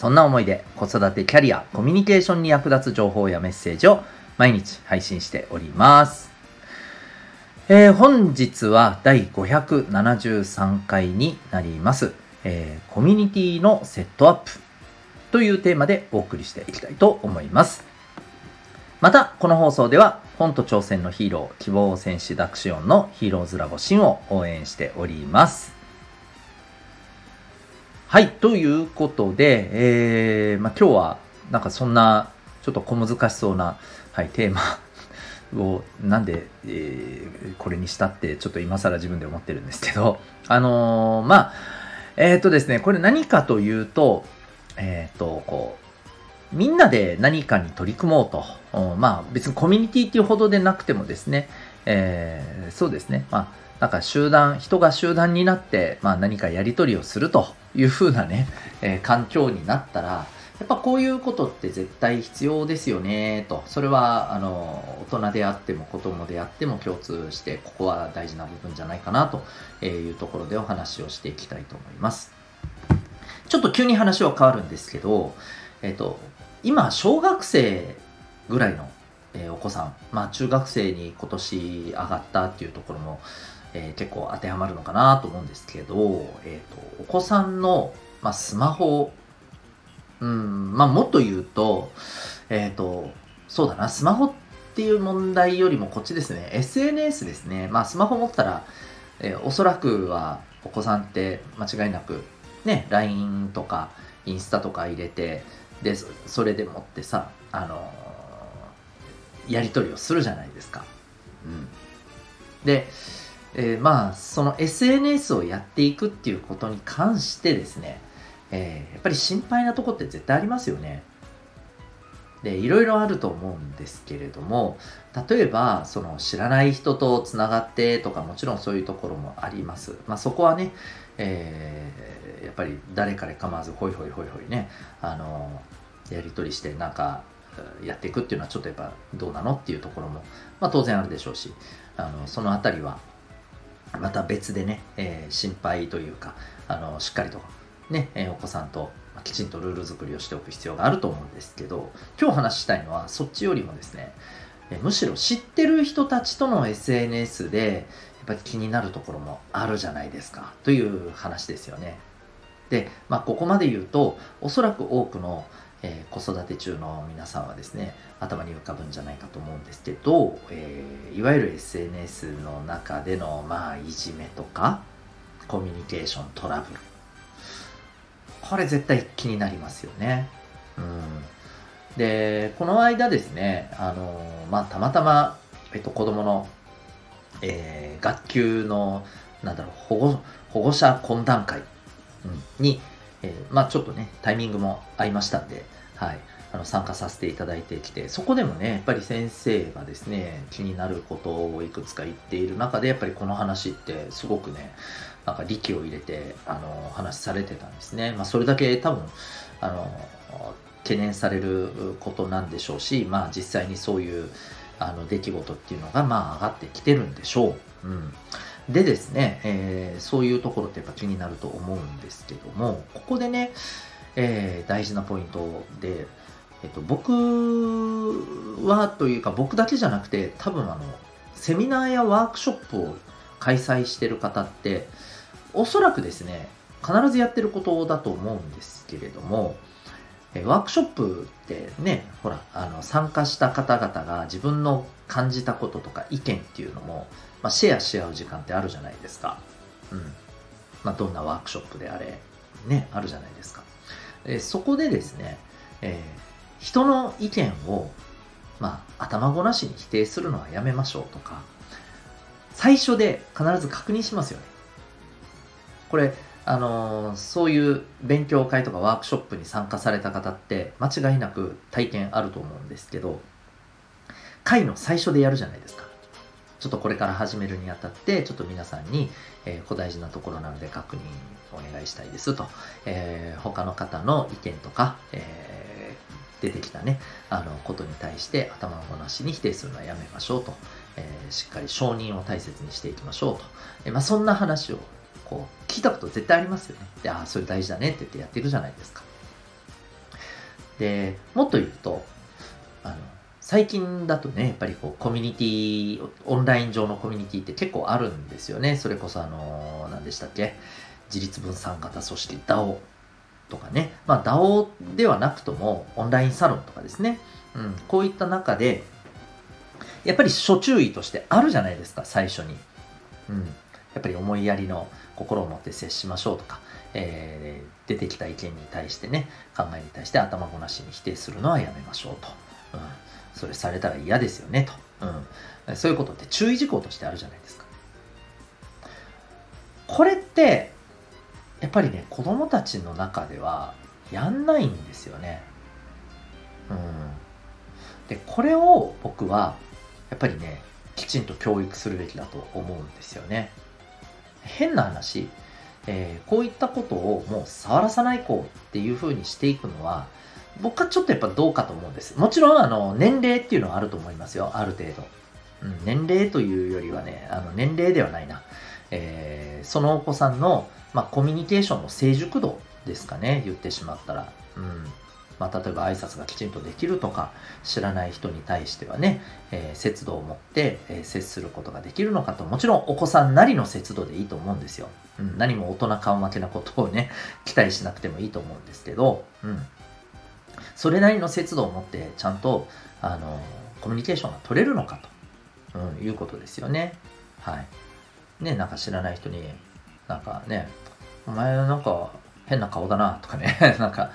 そんな思いで子育てキャリア、コミュニケーションに役立つ情報やメッセージを毎日配信しております。えー、本日は第573回になります、えー、コミュニティのセットアップというテーマでお送りしていきたいと思います。また、この放送では、本と挑戦のヒーロー、希望戦士ダクシオンのヒーローズラボシンを応援しております。はい、ということで、えー、まあ、今日はなんかそんなちょっと小難しそうな、はい、テーマ をなんで、えー、これにしたってちょっと今更自分で思ってるんですけど、あのー、まあ、えっ、ー、とですね、これ何かというと、えっ、と、こう、みんなで何かに取り組もうと、まあ別にコミュニティっていうほどでなくてもですね、えそうですね、まあなんか集団、人が集団になって、まあ何かやり取りをするという風なね、えー、環境になったら、やっぱこういうことって絶対必要ですよね、と。それは、あの、大人であっても子供であっても共通して、ここは大事な部分じゃないかな、というところでお話をしていきたいと思います。ちょっと急に話は変わるんですけど、えっ、ー、と、今、小学生ぐらいの、えー、お子さん、まあ中学生に今年上がったっていうところも、えー、結構当てはまるのかなと思うんですけど、えーと、お子さんの、まあ、スマホ、うんまあ、もっと言うと,、えーと、そうだなスマホっていう問題よりもこっちですね。SNS ですね、まあ、スマホ持ったら、えー、おそらくはお子さんって間違いなくね LINE とかインスタとか入れてでそれでもってさあのー、やり取りをするじゃないですか。うん、でえー、まあその SNS をやっていくっていうことに関してですね、えー、やっぱり心配なとこって絶対ありますよね。でいろいろあると思うんですけれども例えばその知らない人とつながってとかもちろんそういうところもあります。まあ、そこはね、えー、やっぱり誰かで構わずホイホイホイホイねあのやり取りしてなんかやっていくっていうのはちょっとやっぱどうなのっていうところも、まあ、当然あるでしょうしあのその辺りはまた別でね、えー、心配というか、あの、しっかりとね、え、お子さんときちんとルール作りをしておく必要があると思うんですけど、今日話したいのはそっちよりもですね、え、むしろ知ってる人たちとの SNS で、やっぱり気になるところもあるじゃないですか、という話ですよね。で、まあ、ここまで言うと、おそらく多くのえー、子育て中の皆さんはですね頭に浮かぶんじゃないかと思うんですけど、えー、いわゆる SNS の中でのまあいじめとかコミュニケーショントラブルこれ絶対気になりますよね。うん、でこの間ですねあのまあたまたま、えっと、子供の、えー、学級のなんだろう保護保護者懇談会、うん、にえー、まあちょっとね、タイミングも合いましたんで、はい、あの参加させていただいてきて、そこでもね、やっぱり先生がですね、気になることをいくつか言っている中で、やっぱりこの話ってすごくね、なんか力を入れて、あの、話されてたんですね。まあそれだけ多分、あの、懸念されることなんでしょうし、まあ実際にそういう、あの、出来事っていうのが、まあ上がってきてるんでしょう。うん。でですね、えー、そういうところってやっぱ気になると思うんですけども、ここでね、えー、大事なポイントで、えっと、僕はというか僕だけじゃなくて多分あのセミナーやワークショップを開催してる方っておそらくですね必ずやってることだと思うんですけれどもワークショップってねほらあの参加した方々が自分の感じたこととか意見っていうのもまあ、シェアし合う時間ってあるじゃないですか。うん。まあ、どんなワークショップであれ、ね、あるじゃないですか。えそこでですね、えー、人の意見を、まあ、頭ごなしに否定するのはやめましょうとか、最初で必ず確認しますよね。これ、あのー、そういう勉強会とかワークショップに参加された方って間違いなく体験あると思うんですけど、回の最初でやるじゃないですか。ちょっとこれから始めるにあたって、ちょっと皆さんに、えー、小大事なところなので確認お願いしたいですと、えー、他の方の意見とか、えー、出てきたね、あの、ことに対して頭ごなしに否定するのはやめましょうと、えー、しっかり承認を大切にしていきましょうと、え、まあ、そんな話を、こう、聞いたこと絶対ありますよね。で、ああ、それ大事だねって言ってやっていくじゃないですか。で、もっと言うと、最近だとね、やっぱりこう、コミュニティ、オンライン上のコミュニティって結構あるんですよね。それこそあの、何でしたっけ？自立分散型組織 DAO とかね。まあ DAO ではなくとも、オンラインサロンとかですね。うん、こういった中で、やっぱり諸注意としてあるじゃないですか、最初に。うん。やっぱり思いやりの心を持って接しましょうとか、えー、出てきた意見に対してね、考えに対して頭ごなしに否定するのはやめましょうと。うん。それされたら嫌ですよねと、うん、そういうことって注意事項としてあるじゃないですか。これってやっぱりね子供たちの中ではやんないんですよね。うん。でこれを僕はやっぱりねきちんと教育するべきだと思うんですよね。変な話、えー、こういったことをもう触らさない子っていうふうにしていくのは僕はちょっとやっぱどうかと思うんです。もちろん、あの、年齢っていうのはあると思いますよ。ある程度。うん、年齢というよりはね、あの、年齢ではないな。えー、そのお子さんの、まあ、コミュニケーションの成熟度ですかね、言ってしまったら。うん。まあ、例えば挨拶がきちんとできるとか、知らない人に対してはね、えー、節度を持って、えー、接することができるのかと、もちろんお子さんなりの節度でいいと思うんですよ。うん、何も大人顔負けなことをね、期待しなくてもいいと思うんですけど、うん。それなりの節度を持ってちゃんとあのコミュニケーションが取れるのかと、うん、いうことですよね。はい。ね、なんか知らない人に、なんかね、お前なんか変な顔だなとかね、なんか、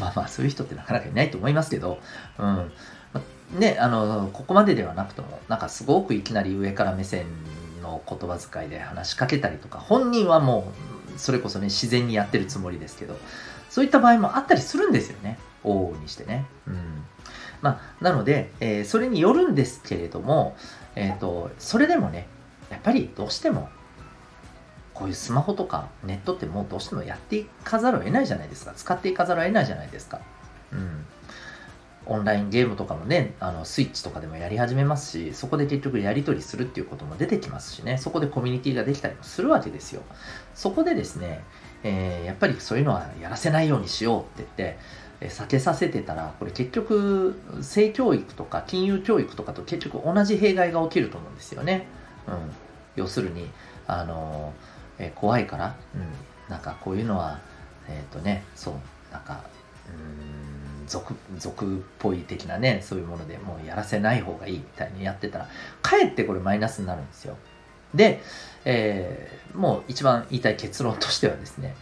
まあまあそういう人ってなかなかいないと思いますけど、うん。ね、あの、ここまでではなくとも、なんかすごくいきなり上から目線の言葉遣いで話しかけたりとか、本人はもう、それこそね、自然にやってるつもりですけど、そういった場合もあったりするんですよね。往々にしてね。うん。まあ、なので、えー、それによるんですけれども、えっ、ー、と、それでもね、やっぱりどうしても、こういうスマホとかネットってもうどうしてもやっていかざるを得ないじゃないですか。使っていかざるを得ないじゃないですか。うん。オンラインゲームとかもね、あの、スイッチとかでもやり始めますし、そこで結局やり取りするっていうことも出てきますしね、そこでコミュニティができたりもするわけですよ。そこでですね、えー、やっぱりそういうのはやらせないようにしようって言って、避けさせてたらこれ結局性教育とか金融教育とかと結局同じ弊害が起きると思うんですよね。うん、要するにあの、え怖いから、うん、なんかこういうのはえっ、ー、とねそうなんかうん俗俗っぽい的なねそういうものでもうやらせない方がいいみたいにやってたらかえってこれマイナスになるんですよ。で、えー、もう一番言いたい結論としてはですね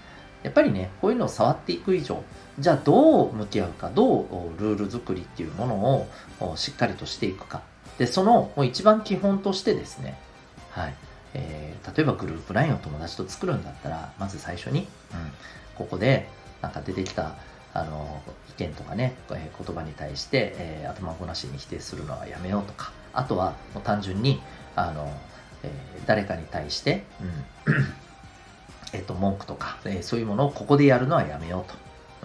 やっぱりねこういうのを触っていく以上じゃあどう向き合うか、どうルール作りっていうものをしっかりとしていくか。で、その一番基本としてですね、はい。えー、例えばグループ LINE を友達と作るんだったら、まず最初に、うん、ここでなんか出てきたあの意見とかね、えー、言葉に対して、えー、頭ごなしに否定するのはやめようとか、あとはもう単純にあの、えー、誰かに対して、うんえっと文句とか、えー、そういうものをここでやるのはやめようと。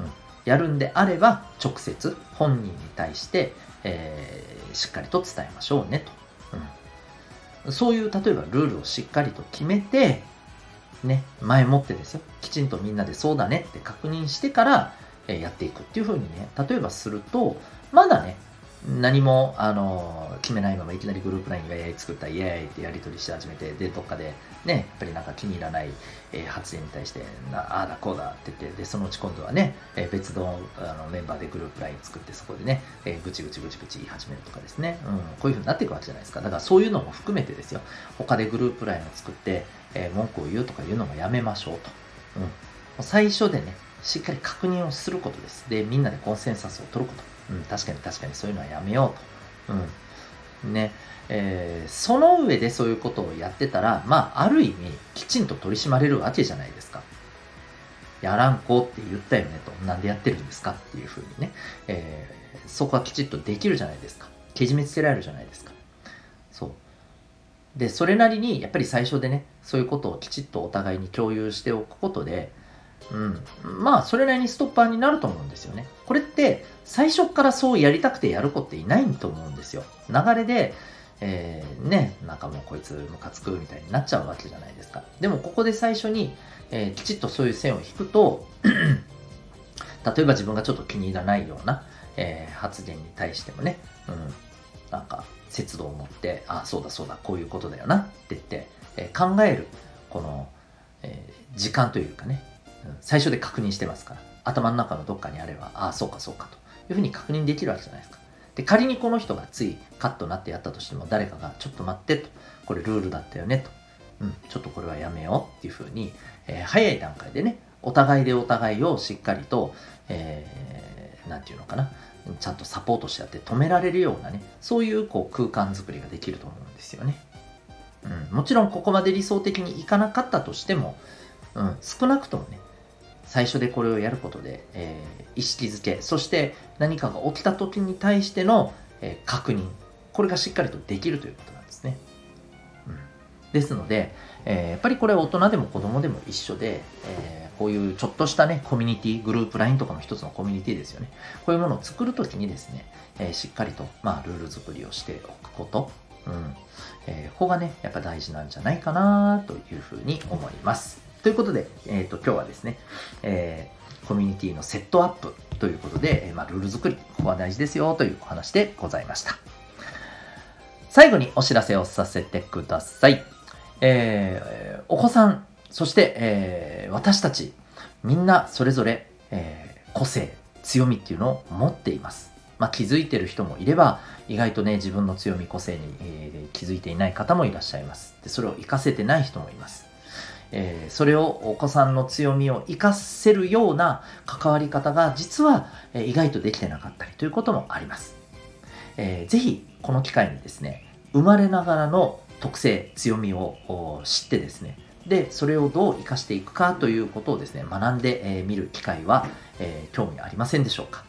うんやるんであれば、直接本人に対して、えー、しっかりと伝えましょうねと。うん、そういう、例えばルールをしっかりと決めて、ね、前もってですよ。きちんとみんなでそうだねって確認してから、えー、やっていくっていうふうにね、例えばすると、まだね、何も、あの、決めないままいきなりグループ LINE が AI 作ったイエーイってやり取りし始めて、で、どっかでね、やっぱりなんか気に入らない、えー、発言に対して、なああだこうだって言って、で、そのうち今度はね、えー、別のあのメンバーでグループ LINE 作って、そこでね、えー、ぐちぐちぐちぐち言い始めるとかですね、うん、こういうふうになっていくわけじゃないですか。だからそういうのも含めてですよ、他でグループ LINE を作って、えー、文句を言うとかいうのもやめましょうと。うん。最初でね、しっかり確認をすることです。で、みんなでコンセンサスを取ること。うん、確かに確かにそういうのはやめようと。うん。ね。えー、その上でそういうことをやってたら、まあ、ある意味、きちんと取り締まれるわけじゃないですか。やらんこって言ったよねと。なんでやってるんですか？っていうふうにね。えー、そこはきちっとできるじゃないですか。けじめつけられるじゃないですか。そう。で、それなりに、やっぱり最初でね、そういうことをきちっとお互いに共有しておくことで、うん。まあ、それなりにストッパーになると思うんですよね。これって、最初からそうやりたくてやる子っていないと思うんですよ。流れで、えー、ね、なんかもうこいつムカつくみたいになっちゃうわけじゃないですか。でもここで最初に、えー、きちっとそういう線を引くと、例えば自分がちょっと気に入らないような、えー、発言に対してもね、うん、なんか節度を持って、あ、そうだそうだ、こういうことだよなって言って、えー、考える、この、えー、時間というかね、最初で確認してますから、頭の中のどっかにあれば、ああ、そうかそうかというふうに確認できるわけじゃないですか。で、仮にこの人がついカットなってやったとしても、誰かがちょっと待ってと、これルールだったよねと、うん、ちょっとこれはやめようっていうふうに、えー、早い段階でね、お互いでお互いをしっかりと、えー、なんていうのかな、ちゃんとサポートしてやって止められるようなね、そういうこう空間づくりができると思うんですよね。うん、もちろんここまで理想的にいかなかったとしても、うん、少なくともね、最初でこれをやることで、えー、意識づけ、そして何かが起きた時に対しての、えー、確認、これがしっかりとできるということなんですね。うん、ですので、えー、やっぱりこれは大人でも子供でも一緒で、えこういうちょっとしたね、コミュニティ、グループ LINE とかも一つのコミュニティですよね。こういうものを作るときにですね、えしっかりと、まあ、ルール作りをしておくこと、うん。えここがね、やっぱ大事なんじゃないかなというふうに思います。ということで、えっ、ー、と、今日はですね、えー、コミュニティのセットアップということで、え、まあ、ルール作り、ここは大事ですよというお話でございました。最後にお知らせをさせてください。えー、お子さん、そして、えー、私たち、みんなそれぞれ、えー、個性、強みっていうのを持っています。まあ、気づいてる人もいれば、意外とね、自分の強み、個性に、えー、気づいていない方もいらっしゃいます。でそれを活かせてない人もいます。えー、それをお子さんの強みを活かせるような関わり方が実は、え、意外とできてなかったりということもあります。えー、ぜひこの機会にですね、生まれながらの特性、強みを知ってですね、で、それをどう活かしていくかということをですね、学んでみ、えー、る機会は、えー、興味ありませんでしょうか、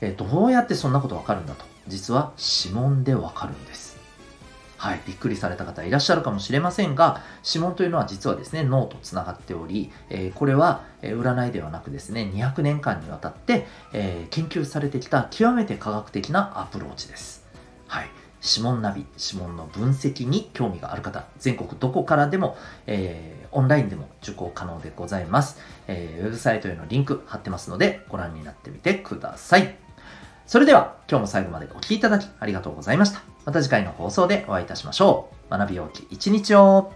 えー、どうやってそんなことわかるんだと。実は指紋でわかるんです。はい、びっくりされた方いらっしゃるかもしれませんが、指紋というのは実はですね、脳とつながっており、えー、これは、占いではなくですね、200年間にわたって、えー、研究されてきた極めて科学的なアプローチです。はい。指紋ナビ、指紋の分析に興味がある方、全国どこからでも、えー、オンラインでも受講可能でございます、えー。ウェブサイトへのリンク貼ってますので、ご覧になってみてください。それでは、今日も最後までお聴きいただきありがとうございました。また次回の放送でお会いいたしましょう。学びようき一日を